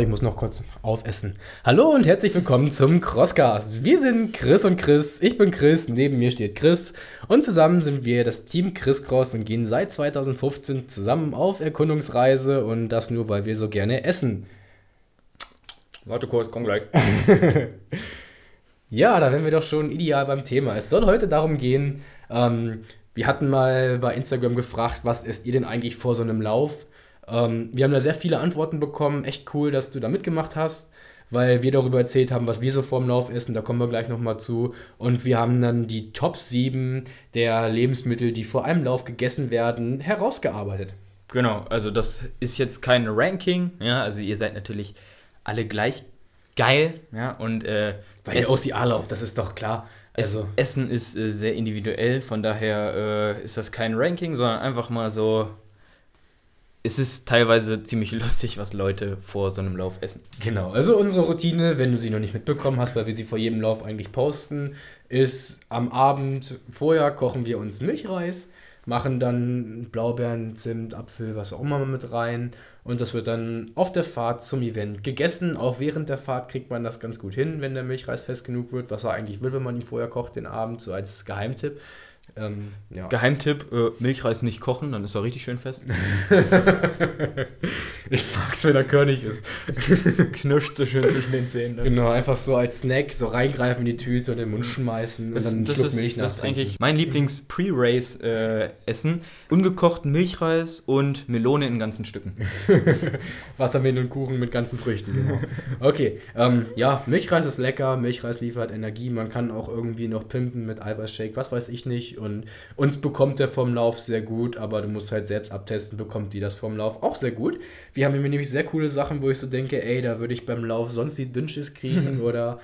warte, ich muss noch kurz aufessen. Hallo und herzlich willkommen zum Crosscast. Wir sind Chris und Chris. Ich bin Chris, neben mir steht Chris. Und zusammen sind wir das Team Chris Cross und gehen seit 2015 zusammen auf Erkundungsreise und das nur, weil wir so gerne essen. Warte kurz, komm gleich. ja, da wären wir doch schon ideal beim Thema. Es soll heute darum gehen, ähm, wir hatten mal bei Instagram gefragt, was esst ihr denn eigentlich vor so einem Lauf? Ähm, wir haben da sehr viele Antworten bekommen. Echt cool, dass du da mitgemacht hast, weil wir darüber erzählt haben, was wir so vorm Lauf essen. Da kommen wir gleich nochmal zu. Und wir haben dann die Top 7 der Lebensmittel, die vor einem Lauf gegessen werden, herausgearbeitet. Genau, also das ist jetzt kein Ranking. Ja, also ihr seid natürlich alle gleich geil. Ja, und. Äh, weil ihr OCR-Lauf, das ist doch klar. Also. Essen ist äh, sehr individuell, von daher äh, ist das kein Ranking, sondern einfach mal so es ist teilweise ziemlich lustig, was Leute vor so einem Lauf essen. Genau, also unsere Routine, wenn du sie noch nicht mitbekommen hast, weil wir sie vor jedem Lauf eigentlich posten, ist am Abend vorher kochen wir uns Milchreis, machen dann Blaubeeren, Zimt, Apfel, was auch immer mit rein und das wird dann auf der Fahrt zum Event gegessen. Auch während der Fahrt kriegt man das ganz gut hin, wenn der Milchreis fest genug wird, was er eigentlich will, wenn man ihn vorher kocht den Abend, so als Geheimtipp. Ähm, ja. Geheimtipp: äh, Milchreis nicht kochen, dann ist er richtig schön fest. ich mag's, wenn er körnig ist. Knirscht so schön zwischen den Zähnen. Dann. Genau, einfach so als Snack so reingreifen in die Tüte und den Mund schmeißen das, und dann einen Schluck ist, Milch Das ist eigentlich mein Lieblings-Pre-Race-Essen. Äh, Ungekochten Milchreis und Melone in ganzen Stücken. Wassermehl und Kuchen mit ganzen Früchten, genau. Okay, ähm, ja, Milchreis ist lecker. Milchreis liefert Energie. Man kann auch irgendwie noch pimpen mit Eiweißshake, was weiß ich nicht und uns bekommt der vom Lauf sehr gut, aber du musst halt selbst abtesten, bekommt die das vom Lauf auch sehr gut. Wir haben nämlich sehr coole Sachen, wo ich so denke, ey, da würde ich beim Lauf sonst wie Dünnschiss kriegen oder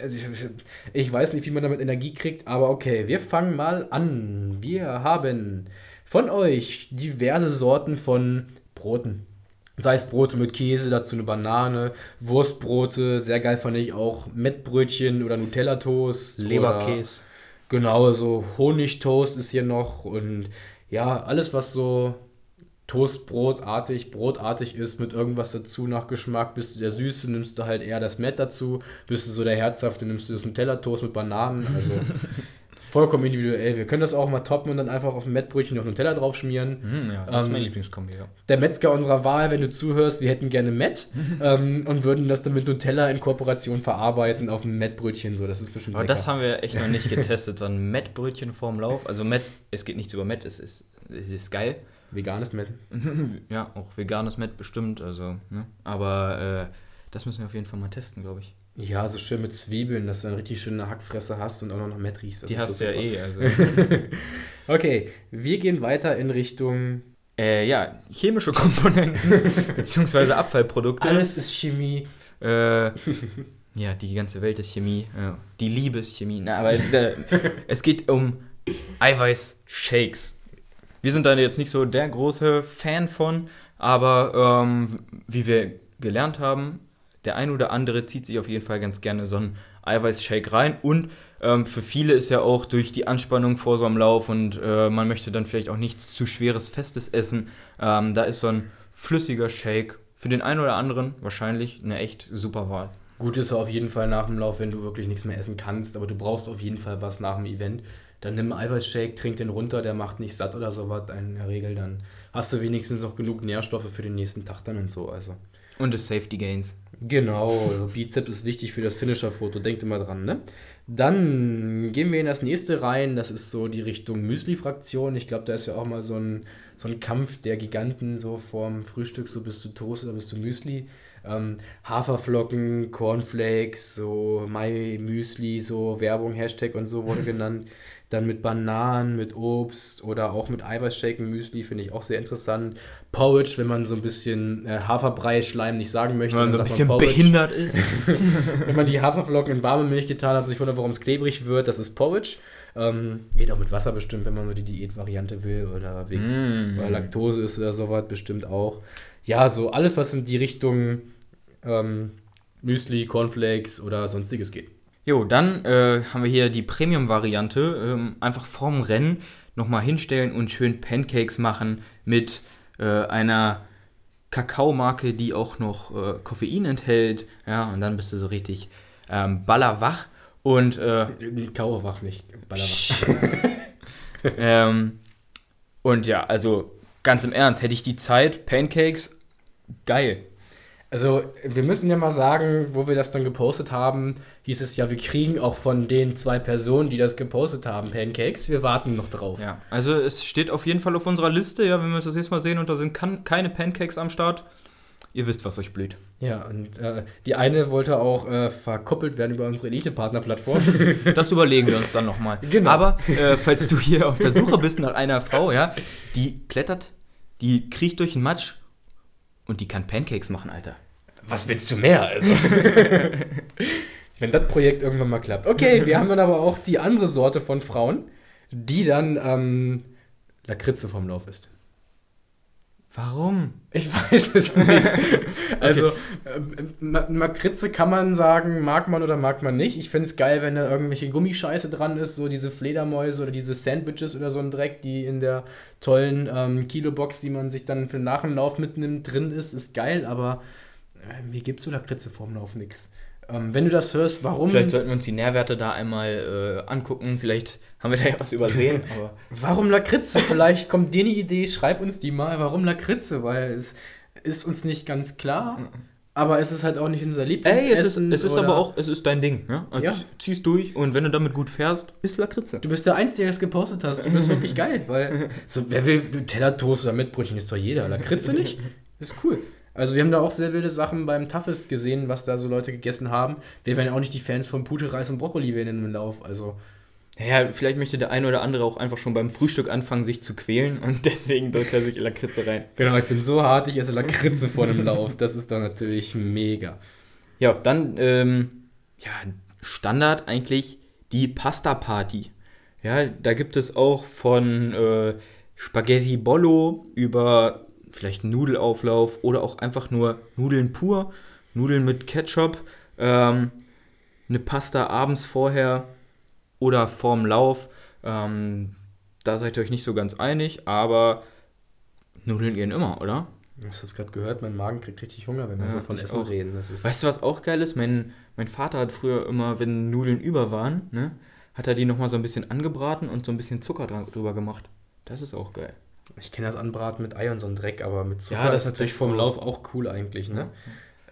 also ich, ich weiß nicht, wie man damit Energie kriegt, aber okay, wir fangen mal an. Wir haben von euch diverse Sorten von Broten. Sei es Brote mit Käse, dazu eine Banane, Wurstbrote, sehr geil fand ich auch Mettbrötchen oder Nutella-Toast. Leberkäse. Genau, so Honigtoast ist hier noch und ja, alles, was so Toastbrotartig, brotartig ist, mit irgendwas dazu nach Geschmack. Bist du der Süße, nimmst du halt eher das Mett dazu. Bist du so der Herzhafte, nimmst du das Nutella-Toast mit Bananen. Also vollkommen individuell. Wir können das auch mal toppen und dann einfach auf ein Mettbrötchen noch Nutella drauf schmieren. Mm, ja, das ähm, ist mein Lieblingskombi, ja. Der Metzger unserer Wahl, wenn du zuhörst, wir hätten gerne Mett ähm, und würden das dann mit Nutella in Kooperation verarbeiten auf ein Mettbrötchen. So, das ist bestimmt Aber lecker. das haben wir echt noch nicht getestet, so ein Mettbrötchen vorm Lauf. Also Mett, es geht nichts über Mett, es ist, es ist geil. Veganes Mett. ja, auch veganes Mett bestimmt, also, ne? Aber äh, das müssen wir auf jeden Fall mal testen, glaube ich. Ja, so schön mit Zwiebeln, dass du dann richtig schöne Hackfresse hast und auch noch nach Mett riechst. Das Die hast so du ja eh. Also. okay, wir gehen weiter in Richtung. Äh, ja, chemische Komponenten beziehungsweise Abfallprodukte. Alles ist Chemie. Äh, ja, die ganze Welt ist Chemie. Ja, die Liebe ist Chemie. Na, aber äh, es geht um Eiweiß-Shakes. Wir sind da jetzt nicht so der große Fan von, aber ähm, wie wir gelernt haben, der ein oder andere zieht sich auf jeden Fall ganz gerne so einen Eiweißshake rein. Und ähm, für viele ist ja auch durch die Anspannung vor so einem Lauf und äh, man möchte dann vielleicht auch nichts zu schweres, festes essen. Ähm, da ist so ein flüssiger Shake für den einen oder anderen wahrscheinlich eine echt super Wahl. Gut ist auf jeden Fall nach dem Lauf, wenn du wirklich nichts mehr essen kannst, aber du brauchst auf jeden Fall was nach dem Event. Dann nimm einen Eiweißshake, trink den runter, der macht nicht satt oder sowas in der Regel. Dann hast du wenigstens auch genug Nährstoffe für den nächsten Tag dann und so. Also. Und das Safety Gains. Genau, also Bizeps ist wichtig für das Finisher-Foto, denkt immer dran, ne? Dann gehen wir in das nächste rein, das ist so die Richtung Müsli-Fraktion. Ich glaube, da ist ja auch mal so ein, so ein Kampf der Giganten, so vorm Frühstück, so bist du Toast oder bist du Müsli. Ähm, Haferflocken, Cornflakes, so My Müsli, so Werbung, Hashtag und so wurde genannt. Dann mit Bananen, mit Obst oder auch mit Eiweißshaken Müsli finde ich auch sehr interessant. Porridge, wenn man so ein bisschen äh, Haferbrei-Schleim nicht sagen möchte. Wenn man so ein bisschen behindert ist. wenn man die Haferflocken in warme Milch getan hat und sich wundert, warum es klebrig wird, das ist Porridge. Ähm, geht auch mit Wasser bestimmt, wenn man so die Diätvariante will oder wegen mm. Laktose ist oder sowas bestimmt auch. Ja, so alles, was in die Richtung ähm, Müsli, Cornflakes oder sonstiges geht. Jo, dann äh, haben wir hier die Premium-Variante. Ähm, einfach vorm Rennen nochmal hinstellen und schön Pancakes machen mit äh, einer Kakaomarke, die auch noch äh, Koffein enthält. Ja, und dann bist du so richtig ähm, ballerwach. Und äh, Kauerwach nicht, ballerwach. ähm, und ja, also ganz im Ernst, hätte ich die Zeit, Pancakes, geil. Also, wir müssen ja mal sagen, wo wir das dann gepostet haben, hieß es ja, wir kriegen auch von den zwei Personen, die das gepostet haben, Pancakes. Wir warten noch drauf. Ja, also es steht auf jeden Fall auf unserer Liste, ja, wenn wir es das nächste Mal sehen und da sind keine Pancakes am Start. Ihr wisst, was euch blüht. Ja, und äh, die eine wollte auch äh, verkuppelt werden über unsere Elite-Partner-Plattform. Das überlegen wir uns dann nochmal. Genau. Aber äh, falls du hier auf der Suche bist nach einer Frau, ja, die klettert, die kriecht durch den Matsch und die kann Pancakes machen, Alter. Was willst du mehr? Also? Wenn das Projekt irgendwann mal klappt. Okay, wir haben dann aber auch die andere Sorte von Frauen, die dann ähm, Lakritze vom Lauf ist. Warum? Ich weiß es nicht. Also, ähm, Ma- Makritze kann man sagen, mag man oder mag man nicht. Ich finde es geil, wenn da irgendwelche Gummischeiße dran ist, so diese Fledermäuse oder diese Sandwiches oder so ein Dreck, die in der tollen ähm, Kilobox, die man sich dann für nach dem Lauf mitnimmt, drin ist, ist geil, aber äh, mir gibt so Lakritze vorm Lauf nix. Ähm, wenn du das hörst, warum, Vielleicht sollten wir uns die Nährwerte da einmal äh, angucken. Vielleicht haben wir da ja was übersehen. aber warum Lakritze? Vielleicht kommt dir eine Idee, schreib uns die mal. Warum Lakritze? Weil es ist uns nicht ganz klar. Aber es ist halt auch nicht unser Ey, Lieblingsessen. es ist, es ist aber auch, es ist dein Ding. Ja? Also Ja. zie- Ziehst durch und wenn du damit gut fährst, ist Lakritze. Du bist der Einzige, der es gepostet hast. Du bist wirklich geil, weil so, wer will du Tellertoast oder Mettbrötchen ist doch jeder. Lakritze nicht? Ist cool. Also wir haben da auch sehr wilde Sachen beim Toughest gesehen, was da so Leute gegessen haben. Wir werden ja auch nicht die Fans von Pute, Reis und Brokkoli werden im Lauf. Also Ja, vielleicht möchte der eine oder andere auch einfach schon beim Frühstück anfangen, sich zu quälen und deswegen drückt er sich Lakritze rein. genau, ich bin so hart, ich esse Lakritze vor dem Lauf. Das ist doch natürlich mega. Ja, dann, ähm, ja, Standard eigentlich die Pasta Party. Ja, da gibt es auch von äh, Spaghetti Bollo über vielleicht Nudelauflauf oder auch einfach nur Nudeln pur, Nudeln mit Ketchup, ähm, eine Pasta abends vorher oder vorm Lauf. Ähm, da seid ihr euch nicht so ganz einig, aber Nudeln gehen immer, oder? Hast du das gerade gehört? Mein Magen kriegt richtig Hunger, wenn wir Ja, so von Essen auch. reden. Das ist Weißt du, was auch geil ist? Mein, mein Vater hat früher immer, wenn Nudeln über waren, ne, hat er die nochmal so ein bisschen angebraten und so ein bisschen Zucker drüber gemacht. Das ist auch geil. Ich kenne das Anbraten mit Ei und so ein Dreck, aber mit Zucker Ja, das- ist natürlich vorm. Lauf auch cool eigentlich, ne?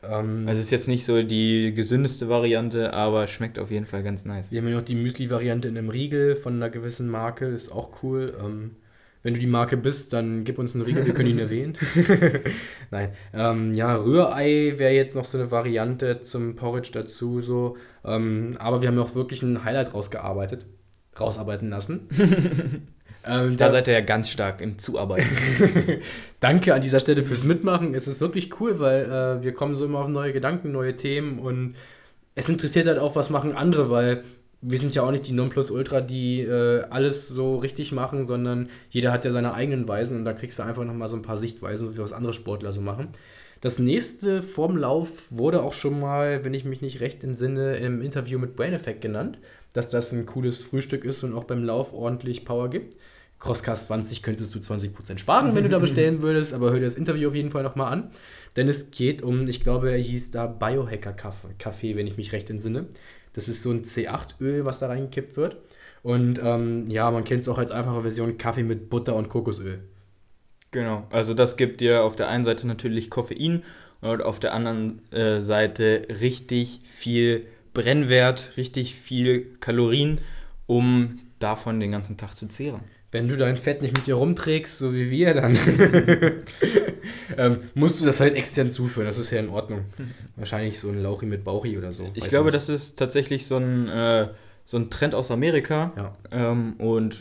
Ähm, Also ist jetzt nicht so die gesündeste Variante, aber schmeckt auf jeden Fall ganz nice. wir haben ja noch die Müsli-Variante in einem Riegel von einer gewissen Marke, ist auch cool. Ähm, wenn du die Marke bist, dann gib uns einen Riegel, wir können ihn erwähnen. Nein. Ähm, ja, Rührei wäre jetzt noch so eine Variante zum Porridge dazu, so. Ähm, aber wir haben ja auch wirklich ein Highlight rausgearbeitet, rausarbeiten lassen. ähm, Da der- seid ihr ja ganz stark im Zuarbeiten. Danke an dieser Stelle fürs Mitmachen. Es ist wirklich cool, weil äh, wir kommen so immer auf neue Gedanken, neue Themen und es interessiert halt auch, was machen andere, weil wir sind ja auch nicht die Nonplusultra, die äh, alles so richtig machen, sondern jeder hat ja seine eigenen Weisen und da kriegst du einfach nochmal so ein paar Sichtweisen, wie was andere Sportler so machen. Das nächste vorm Lauf wurde auch schon mal, wenn ich mich nicht recht entsinne, im Interview mit Brain Effect genannt, dass das ein cooles Frühstück ist und auch beim Lauf ordentlich Power gibt. Crosscast 20 könntest du 20% sparen, wenn du da bestellen würdest, aber hör dir das Interview auf jeden Fall nochmal an. Denn es geht um, ich glaube, er hieß da Biohacker-Kaffee, wenn ich mich recht entsinne. Das ist so ein C8-Öl, was da reingekippt wird. Und ähm, ja, man kennt es auch als einfache Version Kaffee mit Butter und Kokosöl. genau. Also das gibt dir auf der einen Seite natürlich Koffein und auf der anderen äh, Seite richtig viel Brennwert, richtig viel Kalorien, um davon den ganzen Tag zu zehren. Wenn du dein Fett nicht mit dir rumträgst, so wie wir, dann ähm, musst du das halt extern zuführen. Das ist ja in Ordnung. Wahrscheinlich so ein Lauchi mit Bauchi oder so. Ich glaube, nicht. das ist tatsächlich so ein, äh, so ein Trend aus Amerika. Ja. Ähm, und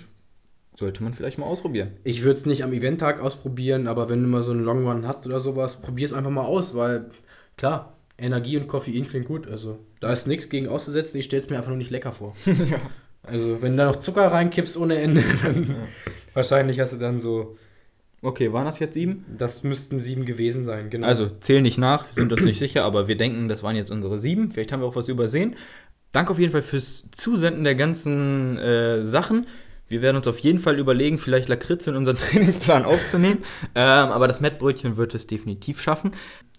sollte man vielleicht mal ausprobieren. Ich würde es nicht am Eventtag ausprobieren, aber wenn du mal so einen Long Run hast oder sowas, probier es einfach mal aus, weil klar, Energie und Koffein klingt gut. Also da ist nichts gegen auszusetzen. Ich stelle es mir einfach nur nicht lecker vor. Also wenn du da noch Zucker reinkippst ohne Ende, dann wahrscheinlich hast du dann so, Okay, waren das jetzt sieben? das müssten sieben gewesen sein. Genau. Also zählen nicht nach, wir sind uns nicht sicher, aber wir denken, das waren jetzt unsere sieben. Vielleicht haben wir auch was übersehen. Danke auf jeden Fall fürs Zusenden der ganzen äh, Sachen. Wir werden uns auf jeden Fall überlegen, vielleicht Lakritz in unseren Trainingsplan aufzunehmen. ähm, aber das Mettbrötchen wird es definitiv schaffen.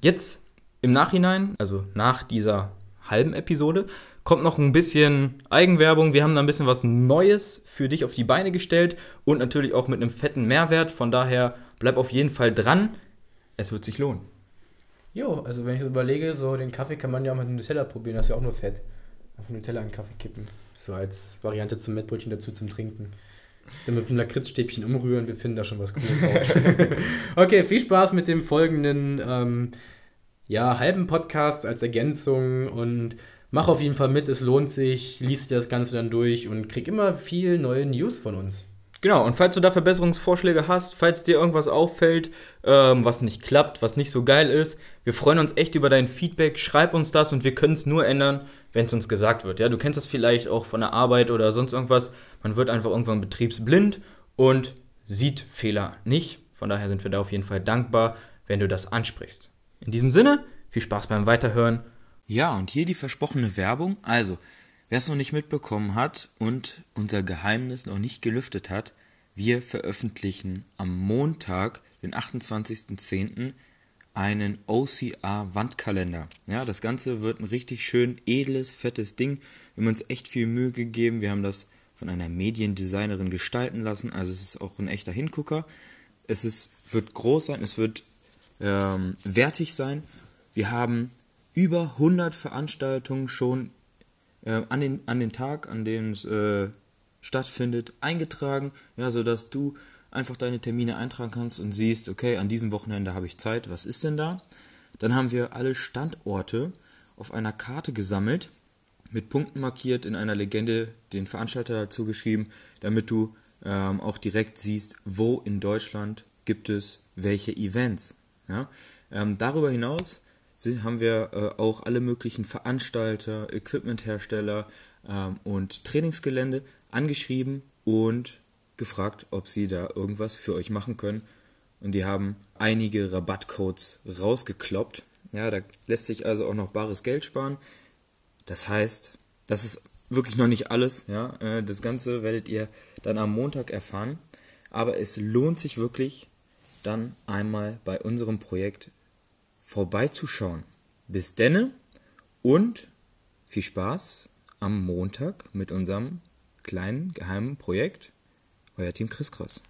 Jetzt im Nachhinein, also nach dieser halben Episode, kommt noch ein bisschen Eigenwerbung. Wir haben da ein bisschen was Neues für dich auf die Beine gestellt und natürlich auch mit einem fetten Mehrwert. Von daher bleib auf jeden Fall dran. Es wird sich lohnen. Jo, also wenn ich so überlege, so den Kaffee kann man ja auch mit Nutella probieren, das ist ja auch nur Fett. Auf Nutella einen Kaffee kippen. So als Variante zum Mettbrötchen dazu zum Trinken. Dann mit einem Lakritzstäbchen umrühren, wir finden da schon was Cooles raus. okay, viel Spaß mit dem folgenden ähm, ja, halben Podcast als Ergänzung und mach auf jeden Fall mit, es lohnt sich, liest dir das Ganze dann durch und krieg immer viel neue News von uns. Genau, und falls du da Verbesserungsvorschläge hast, falls dir irgendwas auffällt, ähm, was nicht klappt, was nicht so geil ist, wir freuen uns echt über dein Feedback. Schreib uns das und wir können es nur ändern, wenn es uns gesagt wird. Ja, du kennst das vielleicht auch von der Arbeit oder sonst irgendwas. Man wird einfach irgendwann betriebsblind und sieht Fehler nicht. Von daher sind wir da auf jeden Fall dankbar, wenn du das ansprichst. In diesem Sinne, viel Spaß beim Weiterhören. Ja, und hier die versprochene Werbung. Also, wer es noch nicht mitbekommen hat und unser Geheimnis noch nicht gelüftet hat, wir veröffentlichen am Montag, den 28.10., einen OCR-Wandkalender. Ja, das Ganze wird ein richtig schön edles, fettes Ding. Wir haben uns echt viel Mühe gegeben. Wir haben das von einer Mediendesignerin gestalten lassen. Also es ist auch ein echter Hingucker. Es ist, wird groß sein, es wird ähm, wertig sein. Wir haben über 100 Veranstaltungen schon äh, an, den, an den Tag, an dem es äh, stattfindet, eingetragen, ja, sodass du einfach deine Termine eintragen kannst und siehst, okay, an diesem Wochenende habe ich Zeit, was ist denn da? Dann haben wir alle Standorte auf einer Karte gesammelt, mit Punkten markiert, in einer Legende den Veranstalter dazu geschrieben, damit du ähm, auch direkt siehst, wo in Deutschland gibt es welche Events. Ja? Ähm, darüber hinaus haben wir äh, auch alle möglichen Veranstalter, Equipmenthersteller ähm, und Trainingsgelände angeschrieben und gefragt, ob sie da irgendwas für euch machen können. Und die haben einige Rabattcodes rausgekloppt. Ja, da lässt sich also auch noch bares Geld sparen. Das heißt, das ist wirklich noch nicht alles. Ja, äh, das Ganze werdet ihr dann am Montag erfahren. Aber es lohnt sich wirklich, dann einmal bei unserem Projekt vorbeizuschauen. Bis denne und viel Spaß am Montag mit unserem kleinen geheimen Projekt. Euer Team Chris Cross.